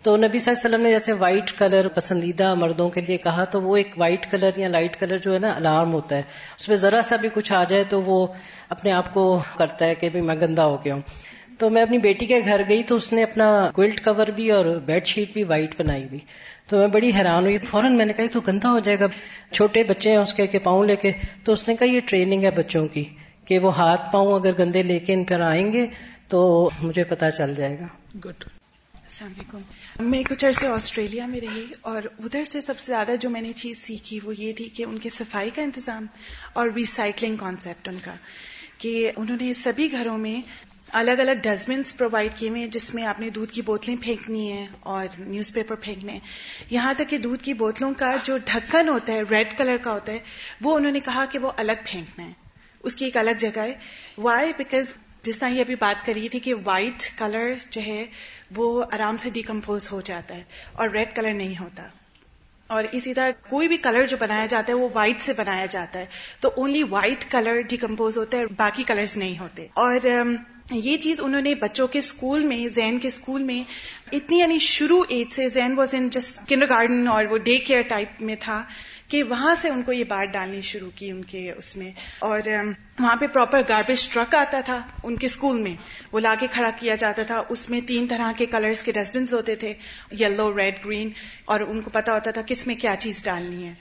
S10: تو نبی صلی اللہ علیہ وسلم نے جیسے وائٹ کلر پسندیدہ مردوں کے لیے کہا تو وہ ایک وائٹ کلر یا لائٹ کلر جو ہے نا الارم ہوتا ہے۔ اس میں ذرا سا بھی کچھ آ جائے تو وہ اپنے آپ کو کرتا ہے کہ میں گندا ہو گیا ہوں۔ تو میں اپنی بیٹی کے گھر گئی تو اس نے اپنا گلٹ کور بھی اور بیڈ شیٹ بھی وائٹ بنائی ہوئی۔ تو میں بڑی حیران ہوئی۔ فوراً میں نے کہا تو گندا ہو جائے گا۔ چھوٹے بچے ہیں اس کے کہ پاؤں لے کے۔ تو اس نے کہا یہ ٹریننگ ہے بچوں کی کہ وہ ہاتھ پاؤں اگر گندے لے کے ان پر آئیں گے تو مجھے پتا چل جائے گا۔
S11: گڈ السلام علیکم۔ میں کچھ عرصے آسٹریلیا میں رہی اور ادھر سے سب سے زیادہ جو میں نے چیز سیکھی وہ یہ تھی کہ ان کے صفائی کا انتظام اور ریسائکلنگ کانسیپٹ ان کا، کہ انہوں نے سبھی گھروں میں الگ الگ ڈسٹبنس پرووائڈ کیے ہوئے جس میں آپ نے دودھ کی بوتلیں پھینکنی ہیں اور نیوز پیپر پھینکنے ہیں۔ یہاں تک کہ دودھ کی بوتلوں کا جو ڈھکن ہوتا ہے ریڈ کلر کا ہوتا ہے، وہ انہوں نے کہا کہ وہ الگ پھینکنا ہے۔ اس کی ایک الگ جگہ ہے۔ وائی بیکاز جس طرح یہ ابھی بات کر رہی تھی کہ وائٹ کلر جو ہے وہ آرام سے ڈیکمپوز ہو جاتا ہے اور ریڈ کلر نہیں ہوتا۔ اور اسی طرح کوئی بھی کلر جو بنایا جاتا ہے وہ وائٹ سے بنایا جاتا ہے۔ تو اونلی وائٹ کلر ڈیکمپوز ہوتا ہے باقی کلرز نہیں ہوتے۔ اور um, یہ چیز انہوں نے بچوں کے اسکول میں، زین کے اسکول میں اتنی یعنی شروع ایج سے، Zain was in just kindergarten اور وہ ڈے کیئر ٹائپ میں تھا۔ کہ وہاں سے ان کو یہ بات ڈالنی شروع کی ان کے اس میں اور وہاں پہ پراپر گاربیج ٹرک آتا تھا ان کے اسکول میں۔ وہ لا کے کھڑا کیا جاتا تھا۔ اس میں تین طرح کے کلرز کے ڈسٹ بنس ہوتے تھے یلو ریڈ گرین اور ان کو پتا ہوتا تھا کس میں کیا چیز ڈالنی ہے۔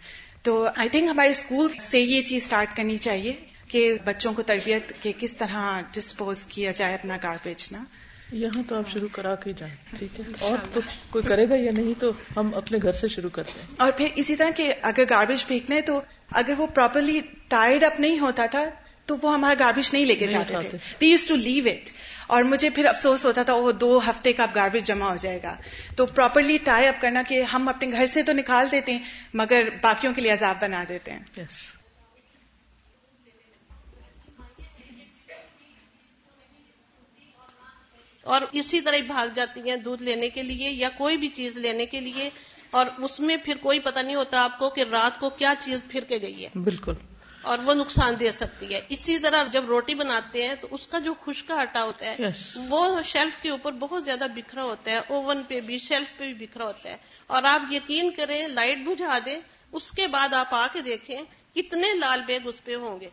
S11: تو آئی تھنک ہمارے اسکول سے یہ چیز اسٹارٹ کرنی چاہیے کہ بچوں کو تربیت کے کس طرح ڈسپوز کیا جائے اپنا گاربیج نا۔
S1: یہاں تو آپ شروع کرا کے جائیں ٹھیک ہے؟ اور تو کوئی کرے گا یا نہیں تو ہم اپنے گھر سے شروع کرتے ہیں۔
S11: اور پھر اسی طرح کہ اگر گاربیج پھینکنا ہے تو اگر وہ پراپرلی ٹائڈ اپ نہیں ہوتا تھا تو وہ ہمارا گاربیج نہیں لے کے جاتے تھے۔ They used to leave it اور مجھے پھر افسوس ہوتا تھا وہ دو ہفتے کا گاربیج جمع ہو جائے گا۔ تو پراپرلی ٹائی اپ کرنا کہ ہم اپنے گھر سے تو نکال دیتے ہیں مگر باقیوں کے لیے عذاب بنا دیتے ہیں۔
S1: Yes.
S12: اور اسی طرح بھاگ جاتی ہیں دودھ لینے کے لیے یا کوئی بھی چیز لینے کے لیے اور اس میں پھر کوئی پتہ نہیں ہوتا آپ کو کہ رات کو کیا چیز پھر کے گئی ہے۔
S1: بالکل۔
S12: اور وہ نقصان دے سکتی ہے۔ اسی طرح جب روٹی بناتے ہیں تو اس کا جو خشکا آٹا ہوتا ہے
S1: yes.
S12: وہ شیلف کے اوپر بہت زیادہ بکھرا ہوتا ہے اوون پہ بھی شیلف پہ بھی بکھرا ہوتا ہے۔ اور آپ یقین کریں لائٹ بجھا دیں اس کے بعد آپ آ کے دیکھیں کتنے لال بیگ اس پہ ہوں گے۔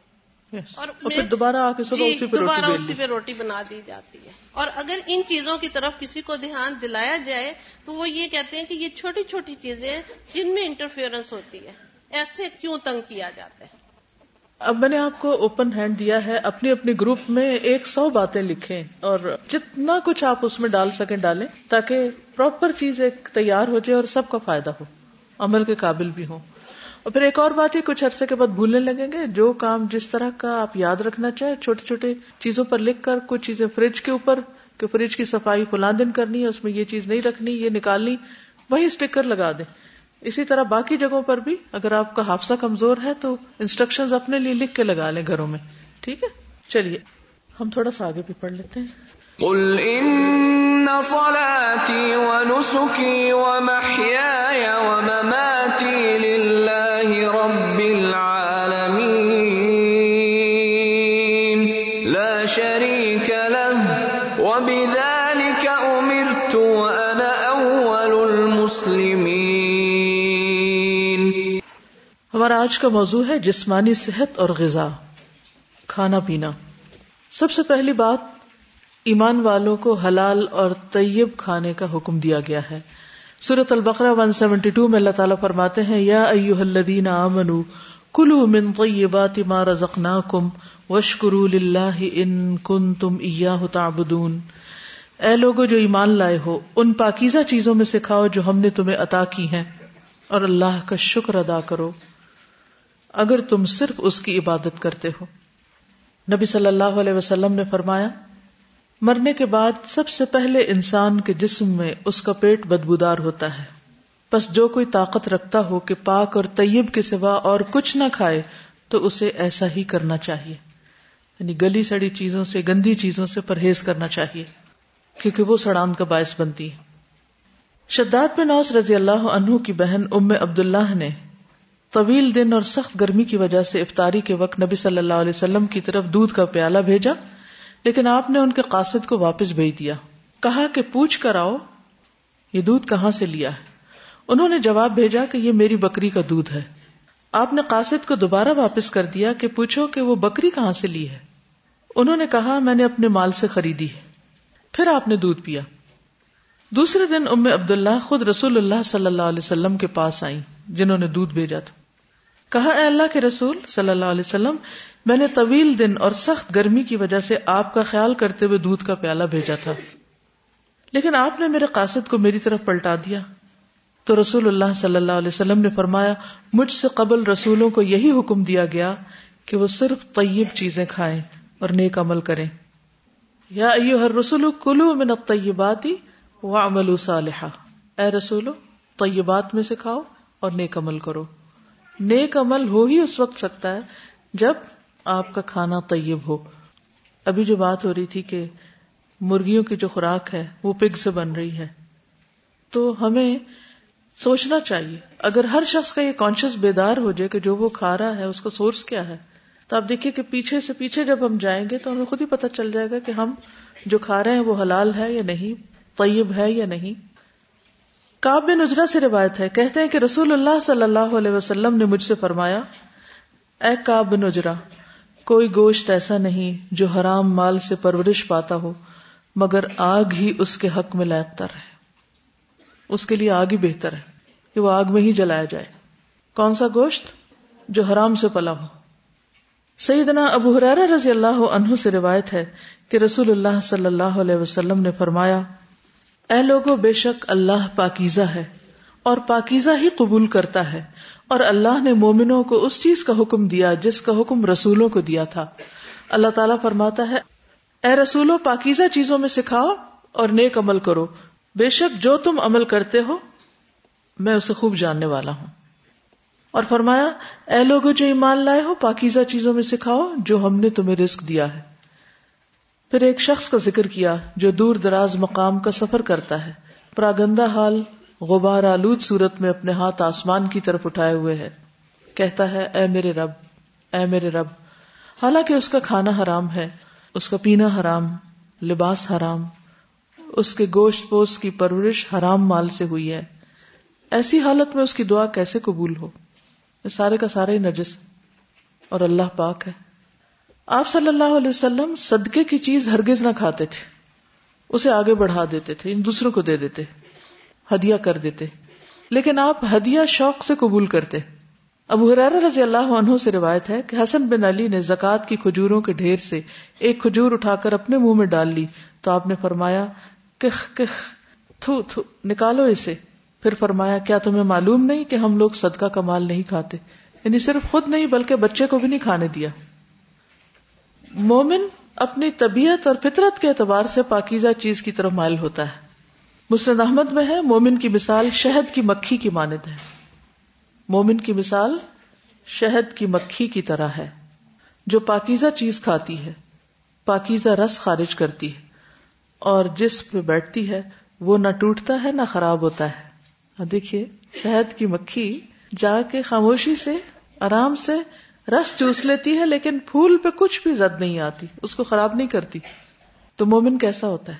S1: Yes. اور, اور پھر دوبارہ آ کے
S12: جی دوبارہ اسی پہ روٹی بنا دی جاتی ہے۔ اور اگر ان چیزوں کی طرف کسی کو دھیان دلایا جائے تو وہ یہ کہتے ہیں کہ یہ چھوٹی چھوٹی چیزیں جن میں انٹرفیئرنس ہوتی ہے۔ ایسے کیوں تنگ کیا جاتا ہے؟
S1: اب میں نے آپ کو اوپن ہینڈ دیا ہے اپنی اپنی گروپ میں ایک سو باتیں لکھیں اور جتنا کچھ آپ اس میں ڈال سکیں ڈالیں تاکہ پراپر چیز ایک تیار ہو جائے اور سب کا فائدہ ہو عمل کے قابل بھی ہو اور پھر ایک اور بات ہی کچھ عرصے کے بعد بھولنے لگیں گے، جو کام جس طرح کا آپ یاد رکھنا چاہیں، چھوٹے چھوٹے چیزوں پر لکھ کر، کچھ چیزیں فریج کے اوپر، کہ فریج کی صفائی فلاں دن کرنی ہے، اس میں یہ چیز نہیں رکھنی، یہ نکالنی، وہی اسٹیکر لگا دیں۔ اسی طرح باقی جگہوں پر بھی، اگر آپ کا حادثہ کمزور ہے تو انسٹرکشن اپنے لیے لکھ کے لگا لیں گھروں میں۔ ٹھیک ہے؟ چلیے، ہم تھوڑا سا آگے بھی پڑھ لیتے ہیں۔
S13: قل ان صلاتي ونسكي ومحياي ومماتي لله رب العالمين. لا شريك له. وبذلك امرت وانا اول المسلمين.
S1: ہمارا آج کا موضوع ہے جسمانی صحت اور غذا، کھانا پینا۔ سب سے پہلی بات ایمان والوں کو حلال اور طیب کھانے کا حکم دیا گیا ہے۔ سورت البقرہ 172 میں اللہ تعالیٰ فرماتے ہیں، یا ایوہ الذین آمنوا کلو من طیبات ما رزقناکم واشکروا للہ ان کنتم ایاہ تعبدون۔ اے لوگو جو ایمان لائے ہو، ان پاکیزہ چیزوں میں سکھاؤ جو ہم نے تمہیں عطا کی ہیں، اور اللہ کا شکر ادا کرو۔ اگر تم صرف اس کی عبادت کرتے ہو۔ نبی صلی اللہ علیہ وسلم نے فرمایا مرنے کے بعد سب سے پہلے انسان کے جسم میں اس کا پیٹ بدبودار ہوتا ہے۔ بس جو کوئی طاقت رکھتا ہو کہ پاک اور طیب کے سوا اور کچھ نہ کھائے، تو اسے ایسا ہی کرنا چاہیے۔ یعنی گلی سڑی چیزوں سے، گندی چیزوں سے پرہیز کرنا چاہیے، کیونکہ وہ سڑان کا باعث بنتی ہے۔ شداد بن اوس رضی اللہ عنہ کی بہن ام عبداللہ نے طویل دن اور سخت گرمی کی وجہ سے افطاری کے وقت نبی صلی اللہ علیہ وسلم کی طرف دودھ کا پیالہ بھیجا۔ لیکن آپ نے ان کے قاصد کو واپس بھیج دیا۔ کہا کہ پوچھ کر آؤ، یہ دودھ کہاں سے لیا ہے؟ انہوں نے جواب بھیجا کہ یہ میری بکری کا دودھ ہے۔ آپ نے قاصد کو دوبارہ واپس کر دیا کہ پوچھو کہ وہ بکری کہاں سے لی ہے۔ انہوں نے کہا، میں نے اپنے مال سے خریدی ہے۔ پھر آپ نے دودھ پیا۔ دوسرے دن ام عبداللہ خود رسول اللہ صلی اللہ علیہ وسلم کے پاس آئی جنہوں نے دودھ بھیجا تھا۔ کہا، اے اللہ کے رسول صلی اللہ علیہ وسلم، میں نے طویل دن اور سخت گرمی کی وجہ سے آپ کا خیال کرتے ہوئے دودھ کا پیالہ بھیجا تھا۔ لیکن آپ نے میرے قاصد کو میری طرف پلٹا دیا۔ تو رسول اللہ صلی اللہ علیہ وسلم نے فرمایا، مجھ سے قبل رسولوں کو یہی حکم دیا گیا کہ وہ صرف طیب چیزیں کھائیں اور نیک عمل کریں۔ یا ہر رسول کلو من الطیبات وعملوا صالحا۔ اے رسولو، طیبات میں سے کھاؤ اور نیک عمل کرو۔ نیک عمل ہو ہی اس وقت سکتا ہے جب آپ کا کھانا طیب ہو۔ ابھی جو بات ہو رہی تھی کہ مرغیوں کی جو خوراک ہے، وہ پگ سے بن رہی ہے۔ تو ہمیں سوچنا چاہیے، اگر ہر شخص کا یہ کانشیس بیدار ہو جائے کہ جو وہ کھا رہا ہے، اس کا سورس کیا ہے، تو آپ دیکھیے کہ پیچھے سے پیچھے جب ہم جائیں گے تو ہمیں خود ہی پتہ چل جائے گا کہ ہم جو کھا رہے ہیں وہ حلال ہے یا نہیں، طیب ہے یا نہیں۔ کاب بن اجرا سے روایت ہے۔ کہتے ہیں کہ رسول اللہ صلی اللہ علیہ وسلم نے مجھ سے فرمایا، اے کاب بن اجرا، کوئی گوشت ایسا نہیں جو حرام مال سے پرورش پاتا ہو، مگر آگ ہی اس کے حق میں لائق تر ہے۔ اس کے لیے آگ ہی بہتر ہے کہ وہ آگ میں ہی جلایا جائے۔ کون سا گوشت؟ جو حرام سے پلا ہو۔ سیدنا ابو حرار رضی اللہ عنہ سے روایت ہے کہ رسول اللہ صلی اللہ علیہ وسلم نے فرمایا اے لوگو، بے شک اللہ پاکیزہ ہے اور پاکیزہ ہی قبول کرتا ہے اور اللہ نے مومنوں کو اس چیز کا حکم دیا جس کا حکم رسولوں کو دیا تھا۔ اللہ تعالیٰ فرماتا ہے، اے رسولو، پاکیزہ چیزوں میں سکھاؤ اور نیک عمل کرو۔ بے شک جو تم عمل کرتے ہو، میں اسے خوب جاننے والا ہوں۔ اور فرمایا، اے لوگوں جو ایمان لائے ہو، پاکیزہ چیزوں میں سکھاؤ جو ہم نے تمہیں رزق دیا ہے۔ پھر ایک شخص کا ذکر کیا جو دور دراز مقام کا سفر کرتا ہے۔ پراگندہ حال غبار آلود صورت میں اپنے ہاتھ آسمان کی طرف اٹھائے ہوئے ہے۔ کہتا ہے، اے میرے رب، اے میرے رب، حالانکہ اس کا کھانا حرام ہے، اس کا پینا حرام، لباس حرام، اس کے گوشت پوش کی پرورش حرام مال سے ہوئی ہے۔ ایسی حالت میں اس کی دعا کیسے قبول ہو؟ سارے کا سارا ہی نجس اور اللہ پاک ہے۔ آپ صلی اللہ علیہ وسلم صدقے کی چیز ہرگز نہ کھاتے تھے۔ اسے آگے بڑھا دیتے تھے، ان دوسروں کو دے دیتے، ہدیہ کر دیتے۔ لیکن آپ ہدیہ شوق سے قبول کرتے۔ ابو حرار رضی اللہ عنہ سے روایت ہے کہ حسن بن علی نے زکات کی کھجوروں کے ڈھیر سے ایک کھجور اٹھا کر اپنے منہ میں ڈال لی۔ تو آپ نے فرمایا، کخ کخ، تھو تھو، نکالو اسے۔ پھر فرمایا، کیا تمہیں معلوم نہیں کہ ہم لوگ صدقہ کا مال نہیں کھاتے؟ یعنی صرف خود نہیں، بلکہ بچے کو بھی نہیں کھانے دیا۔ مومن اپنی طبیعت اور فطرت کے اعتبار سے پاکیزہ چیز کی طرف مائل ہوتا ہے۔ مسرد احمد میں ہے، مومن کی مثال شہد کی مکھی کی مانند ہے۔ مومن کی مثال شہد کی مکھی کی طرح ہے، جو پاکیزہ چیز کھاتی ہے، پاکیزہ رس خارج کرتی ہے۔ اور جس پہ بیٹھتی ہے، وہ نہ ٹوٹتا ہے، نہ خراب ہوتا ہے۔ دیکھیے، شہد کی مکھی جا کے خاموشی سے، آرام سے رس چوس لیتی ہے لیکن پھول پہ کچھ بھی زد نہیں آتی، اس کو خراب نہیں کرتی۔ تو مومن کیسا ہوتا ہے؟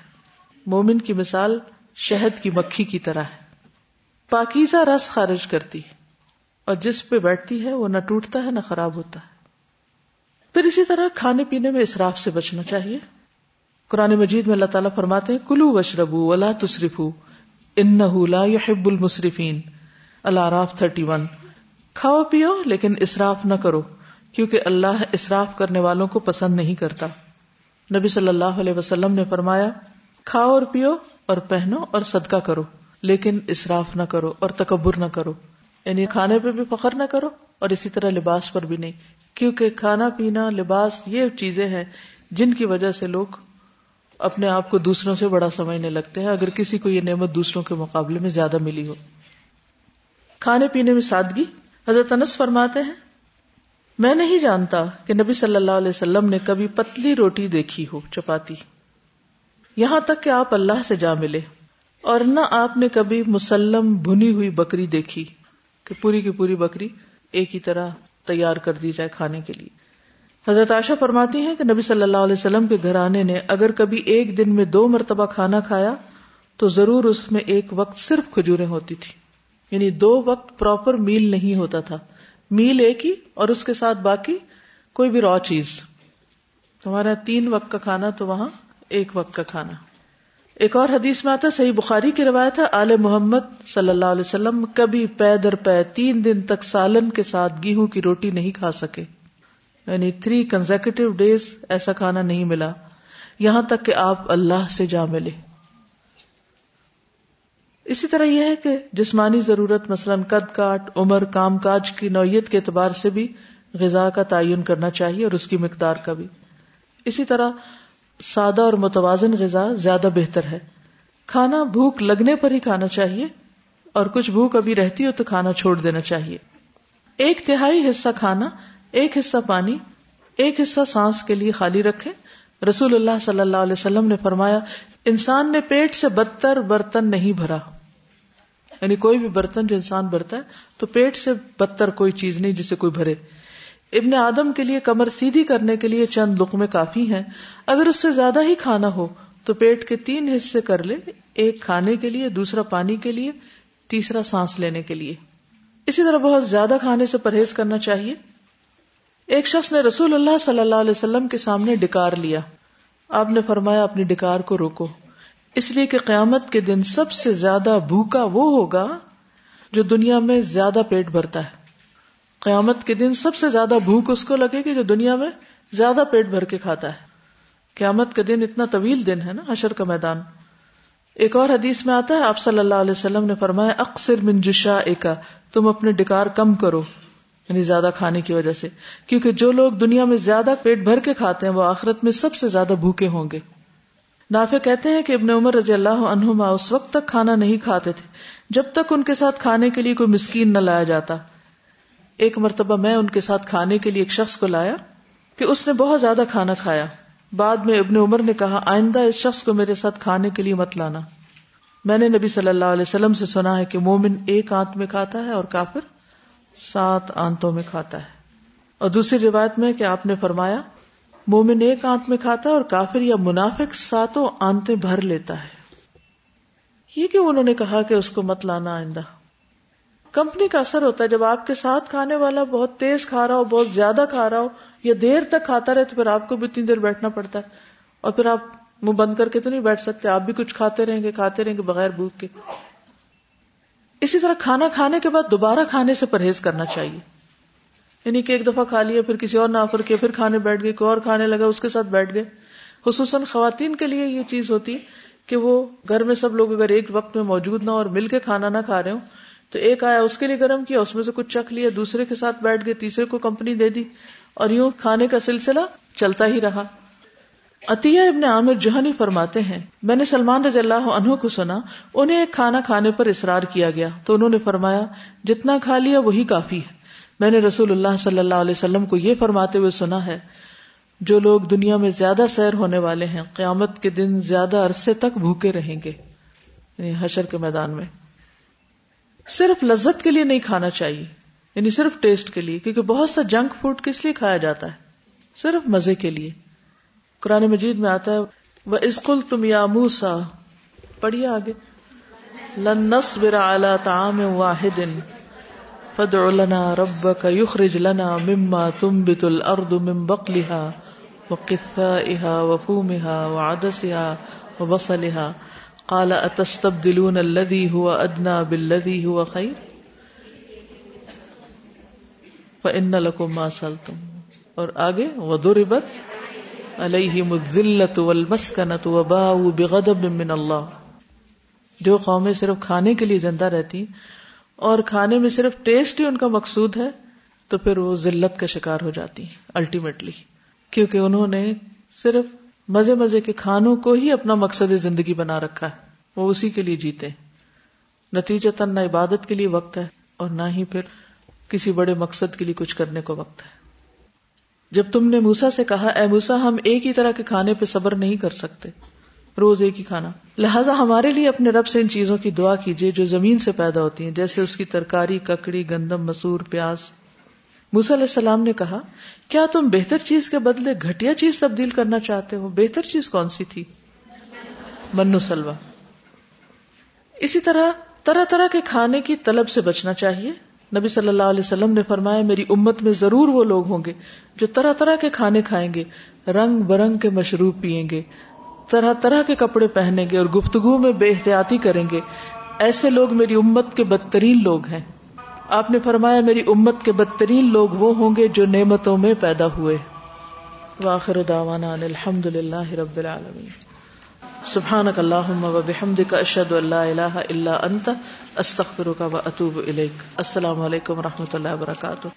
S1: مومن کی مثال شہد کی مکھی کی طرح ہے۔ پاکیزہ رس خارج کرتی اور جس پہ بیٹھتی ہے وہ نہ ٹوٹتا ہے نہ خراب ہوتا ہے۔ پھر اسی طرح کھانے پینے میں اسراف سے بچنا چاہیے۔ قرآن مجید میں اللہ تعالیٰ فرماتے ہیں، کلو وشربو ولا تصرف ان لا يحب المصرفین اللہ راف تھرٹی ون کھاؤ پیو لیکن اسراف نہ کرو، کیونکہ اللہ اسراف کرنے والوں کو پسند نہیں کرتا۔ نبی صلی اللہ علیہ وسلم نے فرمایا، کھاؤ اور پیو اور پہنو اور صدقہ کرو، لیکن اسراف نہ کرو اور تکبر نہ کرو۔ یعنی کھانے پہ بھی فخر نہ کرو اور اسی طرح لباس پر بھی نہیں، کیونکہ کھانا پینا لباس یہ چیزیں ہیں جن کی وجہ سے لوگ اپنے آپ کو دوسروں سے بڑا سمجھنے لگتے ہیں، اگر کسی کو یہ نعمت دوسروں کے مقابلے میں زیادہ ملی ہو۔ کھانے پینے میں سادگی؟ حضرت انس فرماتے ہیں، میں نہیں جانتا کہ نبی صلی اللہ علیہ وسلم نے کبھی پتلی روٹی دیکھی ہو، چپاتی۔ یہاں تک کہ آپ اللہ سے جا ملے۔ اور نہ آپ نے کبھی مسلم بھنی ہوئی بکری دیکھی کہ پوری کی پوری بکری ایک ہی طرح تیار کر دی جائے کھانے کے لیے۔ حضرت عائشہ فرماتی ہیں کہ نبی صلی اللہ علیہ وسلم کے گھرانے نے اگر کبھی ایک دن میں دو مرتبہ کھانا کھایا تو ضرور اس میں ایک وقت صرف کھجوریں ہوتی تھی یعنی دو وقت پراپر میل نہیں ہوتا تھا۔ میل ایک ہی اور اس کے ساتھ باقی کوئی بھی را چیز۔ ہمارا تین وقت کا کھانا تو وہاں ایک وقت کا کھانا۔ ایک اور حدیث میں آتا صحیح بخاری کی روایت ہے، آل محمد صلی اللہ علیہ وسلم کبھی پے در پے تین دن تک سالن کے ساتھ گیہوں کی روٹی نہیں کھا سکے۔ یعنی تھری کنزیکٹو ڈیز ایسا کھانا نہیں ملا۔ یہاں تک کہ آپ اللہ سے جا ملے۔ اسی طرح یہ ہے کہ جسمانی ضرورت مثلا قد کاٹ، عمر، کام کاج کی نوعیت کے اعتبار سے بھی غذا کا تعین کرنا چاہیے اور اس کی مقدار کا بھی۔ اسی طرح سادہ اور متوازن غذا زیادہ بہتر ہے۔ کھانا بھوک لگنے پر ہی کھانا چاہیے اور کچھ بھوک ابھی رہتی ہو تو کھانا چھوڑ دینا چاہیے۔ ایک تہائی حصہ کھانا، ایک حصہ پانی، ایک حصہ سانس کے لیے خالی رکھے رسول اللہ صلی اللہ علیہ وسلم نے فرمایا، انسان نے پیٹ سے بدتر برتن نہیں بھرا۔ یعنی کوئی بھی برتن جو انسان بھرتا ہے، تو پیٹ سے بدتر کوئی چیز نہیں جسے کوئی بھرے۔ ابن آدم کے لیے کمر سیدھی کرنے کے لیے چند لقمے کافی ہیں۔ اگر اس سے زیادہ ہی کھانا ہو، تو پیٹ کے تین حصے کر لے، ایک کھانے کے لیے، دوسرا پانی کے لیے، تیسرا سانس لینے کے لیے۔ اسی طرح بہت زیادہ کھانے سے پرہیز کرنا چاہیے۔ ایک شخص نے رسول اللہ صلی اللہ علیہ وسلم کے سامنے ڈکار لیا۔ آپ نے فرمایا، اپنی ڈکار کو روکو۔ اس لیے کہ قیامت کے دن سب سے زیادہ بھوکا وہ ہوگا جو دنیا میں زیادہ پیٹ بھرتا ہے۔ قیامت کے دن سب سے زیادہ بھوک اس کو لگے گی جو دنیا میں زیادہ پیٹ بھر کے کھاتا ہے۔ قیامت کا دن اتنا طویل دن ہے نا حشر کا میدان۔ ایک اور حدیث میں آتا ہے، آپ صلی اللہ علیہ وسلم نے فرمایا اکثر من جشا ایک تم اپنے ڈکار کم کرو یعنی زیادہ کھانے کی وجہ سے۔ کیونکہ جو لوگ دنیا میں زیادہ پیٹ بھر کے کھاتے ہیں، وہ آخرت میں سب سے زیادہ بھوکے ہوں گے۔ نافع کہتے ہیں کہ ابن عمر رضی اللہ عنہما اس وقت تک کھانا نہیں کھاتے تھے، جب تک ان کے ساتھ کھانے کے لیے کوئی مسکین نہ لایا جاتا۔ ایک مرتبہ میں ان کے ساتھ کھانے کے لیے ایک شخص کو لایا کہ اس نے بہت زیادہ کھانا کھایا۔ بعد میں ابن عمر نے کہا، آئندہ اس شخص کو میرے ساتھ کھانے کے لیے مت لانا۔ میں نے نبی صلی اللہ علیہ وسلم سے سنا ہے کہ مومن ایک آنت میں کھاتا ہے اور کافر سات آنتوں میں کھاتا ہے۔ اور دوسری روایت میں کہ آپ نے فرمایا مومن ایک آنت میں کھاتا ہے اور کافر یا منافق ساتوں آنتے بھر لیتا ہے۔ یہ کہ انہوں نے کہا کہ اس کو مت لانا آئندہ؟ کمپنی کا اثر ہوتا ہے جب آپ کے ساتھ کھانے والا بہت تیز کھا رہا ہو، بہت زیادہ کھا رہا ہو یا دیر تک کھاتا رہے تو پھر آپ کو بھی اتنی دیر بیٹھنا پڑتا ہے۔ اور پھر آپ منہ بند کر کے تو نہیں بیٹھ سکتے، آپ بھی کچھ کھاتے رہیں گے، کھاتے رہیں گے بغیر بھوک کے۔ اسی طرح کھانا کھانے کے بعد دوبارہ کھانے سے پرہیز کرنا چاہیے۔ یعنی کہ ایک دفعہ کھا لیا پھر کسی اور نہ آفر پھر کھانے بیٹھ گئے، کوئی اور کھانے لگا، اس کے ساتھ بیٹھ گئے۔ خصوصاً خواتین کے لیے یہ چیز ہوتی کہ وہ گھر میں سب لوگ اگر ایک وقت میں موجود نہ اور مل کے کھانا نہ کھا رہے ہوں، تو ایک آیا، اس کے لیے گرم کیا، اس میں سے کچھ چکھ لیا، دوسرے کے ساتھ بیٹھ گئے، تیسرے کو کمپنی دے دی اور یوں کھانے کا سلسلہ چلتا ہی رہا۔ عطیہ ابن عامر جوہنی فرماتے ہیں، میں نے سلمان رضی اللہ عنہ کو سنا، انہیں ایک کھانا کھانے پر اصرار کیا گیا، تو انہوں نے فرمایا، جتنا کھا لیا وہی کافی ہے۔ میں نے رسول اللہ صلی اللہ علیہ وسلم کو یہ فرماتے ہوئے سنا ہے، جو لوگ دنیا میں زیادہ سیر ہونے والے ہیں، قیامت کے دن زیادہ عرصے تک بھوکے رہیں گے یعنی حشر کے میدان میں۔ صرف لذت کے لیے نہیں کھانا چاہیے یعنی صرف ٹیسٹ کے لیے، کیونکہ بہت سا جنک فوڈ کس لیے کھایا جاتا ہے؟ صرف مزے کے لیے۔ قرآن مجید میں آتا ہے وہ اسکول تم یا موسا پڑھیے آگے۔ لنس برا تعام واحد فدع لنا ربك يخرج لنا مما تنبت الارض من بقلها وقثائها وفومها وعدسها وبصلها. قال اتستبدلون الذي هو ادنى بالذي هو خير؟ فان لكم ما سلتم اور آگے وضربت عليهم الذلة والمسكنة وباءوا بغضب من الله جو قومیں صرف کھانے کے لیے زندہ رہتی اور کھانے میں صرف ٹیسٹ ہی ان کا مقصود ہے، تو پھر وہ ذلت کا شکار ہو جاتی الٹیمیٹلی کیونکہ انہوں نے صرف مزے مزے کے کھانوں کو ہی اپنا مقصد زندگی بنا رکھا ہے، وہ اسی کے لیے جیتے نتیجہ تن نہ عبادت کے لیے وقت ہے اور نہ ہی پھر کسی بڑے مقصد کے لیے کچھ کرنے کو وقت ہے۔ جب تم نے موسا سے کہا، اے موسا ہم ایک ہی طرح کے کھانے پہ صبر نہیں کر سکتے۔ روز ایک ہی کھانا۔ لہٰذا ہمارے لیے اپنے رب سے ان چیزوں کی دعا کیجیے جو زمین سے پیدا ہوتی ہیں، جیسے اس کی ترکاری، ککڑی، گندم، مسور، پیاز۔ موسی علیہ السلام نے کہا، کیا تم بہتر چیز کے بدلے گھٹیا چیز تبدیل کرنا چاہتے ہو؟ بہتر چیز کون سی تھی؟ منو سلوا اسی طرح طرح طرح کے کھانے کی طلب سے بچنا چاہیے۔ نبی صلی اللہ علیہ وسلم نے فرمایا، میری امت میں ضرور وہ لوگ ہوں گے جو طرح طرح کے کھانے کھائیں گے، رنگ برنگ کے مشروب پیئیں گے۔ طرح طرح کے کپڑے پہنیں گے اور گفتگو میں بے احتیاطی کریں گے۔ ایسے لوگ میری امت کے بدترین لوگ ہیں۔ آپ نے فرمایا میری امت کے بدترین لوگ وہ ہوں گے جو نعمتوں میں پیدا ہوئے۔ واخر دعوانا ان الحمد للہ رب العالمین۔ سبحانک اللہم و بحمدک اشہد ان لا الہ الا انت، استغفرک و اتوب الیک۔ السلام علیکم و رحمۃ اللہ وبرکاتہ